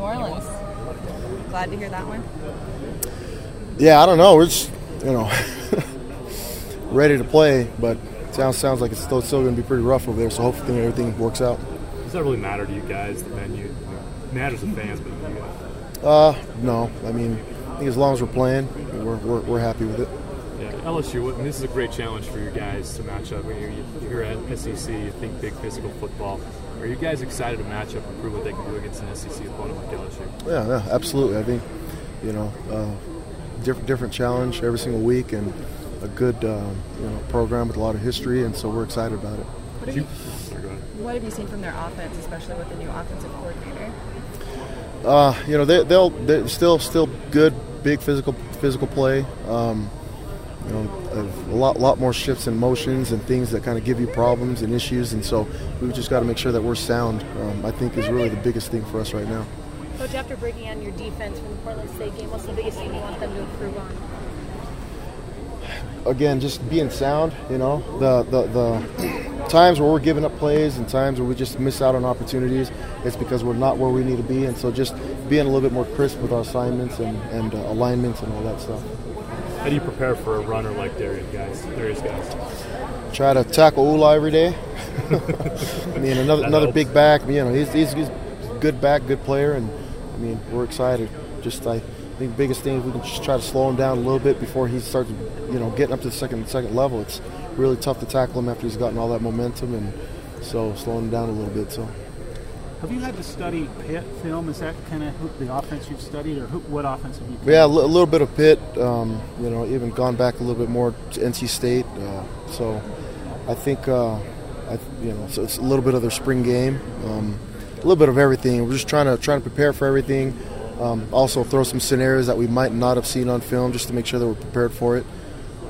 New Orleans. Glad to hear that one. Yeah, I don't know. We're just, you know, ready to play, but it sounds sounds like it's still still going to be pretty rough over there. So hopefully everything works out. Does that really matter to you guys? The venue it matters to fans, but you guys. Uh, no. I mean, I think as long as we're playing, we're we're, we're happy with it. Yeah, LSU. And this is a great challenge for you guys to match up. When you're, you're at SEC, you think big physical football. Are you guys excited to match up and prove what they can do against an SEC opponent like LSU? Yeah, yeah absolutely. I think, you know, uh, different different challenge every single week and a good uh, you know program with a lot of history, and so we're excited about it. What have, you, what have you seen from their offense, especially with the new offensive coordinator? Uh, you know, they, they'll they're still still good, big physical physical play. Um, you know, a lot lot more shifts and motions and things that kind of give you problems and issues, and so we've just got to make sure that we're sound. Um, I think is really the biggest thing for us right now. Coach, after breaking on your defense from the Portland State game, what's the biggest thing you want them to improve on? Again, just being sound. You know, the the, the times where we're giving up plays and times where we just miss out on opportunities, it's because we're not where we need to be, and so just being a little bit more crisp with our assignments and, and uh, alignments and all that stuff. How do you prepare for a runner like Derrius Guice? Derrius Guice. Try to tackle Ula every day. I mean, another another big back. You know, he's, he's, he's good back, good player, and I mean, we're excited. Just I think the biggest thing is we can just try to slow him down a little bit before he starts, you know, getting up to the second second level. It's really tough to tackle him after he's gotten all that momentum, and so slowing him down a little bit. So. Have you had to study Pitt film? Is that kind of the offense you've studied, or who, what offense have you? Yeah, a little bit of Pitt. Um, you know, even gone back a little bit more to NC State. Uh, so, I think, uh, I, you know, so it's a little bit of their spring game. Um, a little bit of everything. We're just trying to trying to prepare for everything. Um, also, throw some scenarios that we might not have seen on film, just to make sure that we're prepared for it.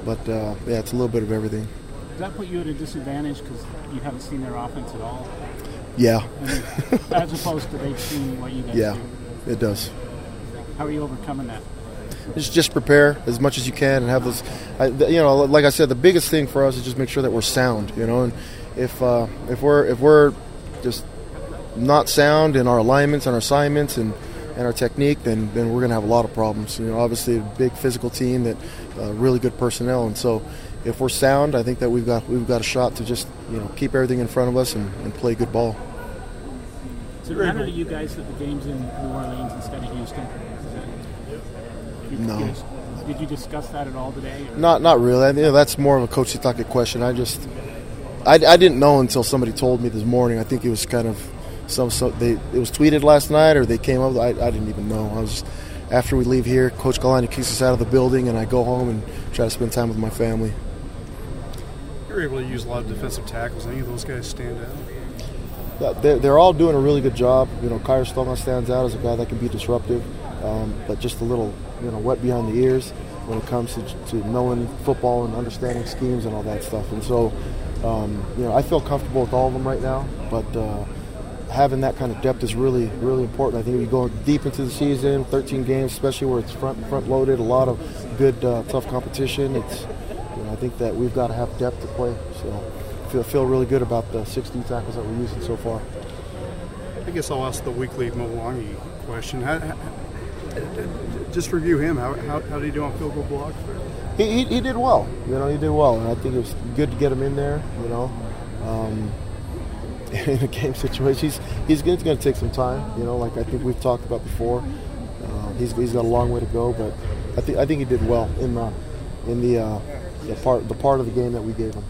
But uh, yeah, it's a little bit of everything. Does that put you at a disadvantage because you haven't seen their offense at all? Yeah. as opposed to they've seen what you guys yeah, do. it does. How are you overcoming that? Just just prepare as much as you can and have those. I, you know, like I said, the biggest thing for us is just make sure that we're sound. You know, and if uh, if we're if we're just not sound in our alignments and our assignments and, and our technique, then then we're going to have a lot of problems. You know, obviously a big physical team that uh, really good personnel, and so if we're sound, I think that we've got we've got a shot to just you know keep everything in front of us and, and play good ball. Does it matter to you guys that the game's in New Orleans instead of Houston? You, no. You, did you discuss that at all today? Or? Not not really. I, you know, that's more of a coach Sitake question. I just I, I didn't know until somebody told me this morning. I think it was kind of some so they it was tweeted last night or they came up. I, I didn't even know. I was after we leave here, Coach Kalani kicks us out of the building, and I go home and try to spend time with my family. You're able to use a lot of defensive tackles. Any of those guys stand out? They're, they're all doing a really good job. You know, Khyiris Tonga stands out as a guy that can be disruptive, um, but just a little, you know, wet behind the ears when it comes to, to knowing football and understanding schemes and all that stuff. And so, um, you know, I feel comfortable with all of them right now, but uh, having that kind of depth is really, really important. I think if you go deep into the season, 13 games, especially where it's front front loaded, a lot of good, uh, tough competition. It's, know, I think that we've got to have depth to play. So, feel feel really good about the 16 tackles that we're using so far. I guess I'll ask the weekly Mwangi question. How, how, just review him. How, how, how did he do on field goal blocks? He, he, he, did well. You know, he did well, and I think it was good to get him in there. You know, um, in a game situation, he's he's going to take some time. You know, like I think we've talked about before. Uh, he's, he's got a long way to go, but I think I think he did well in the in the, uh, the part the part of the game that we gave him.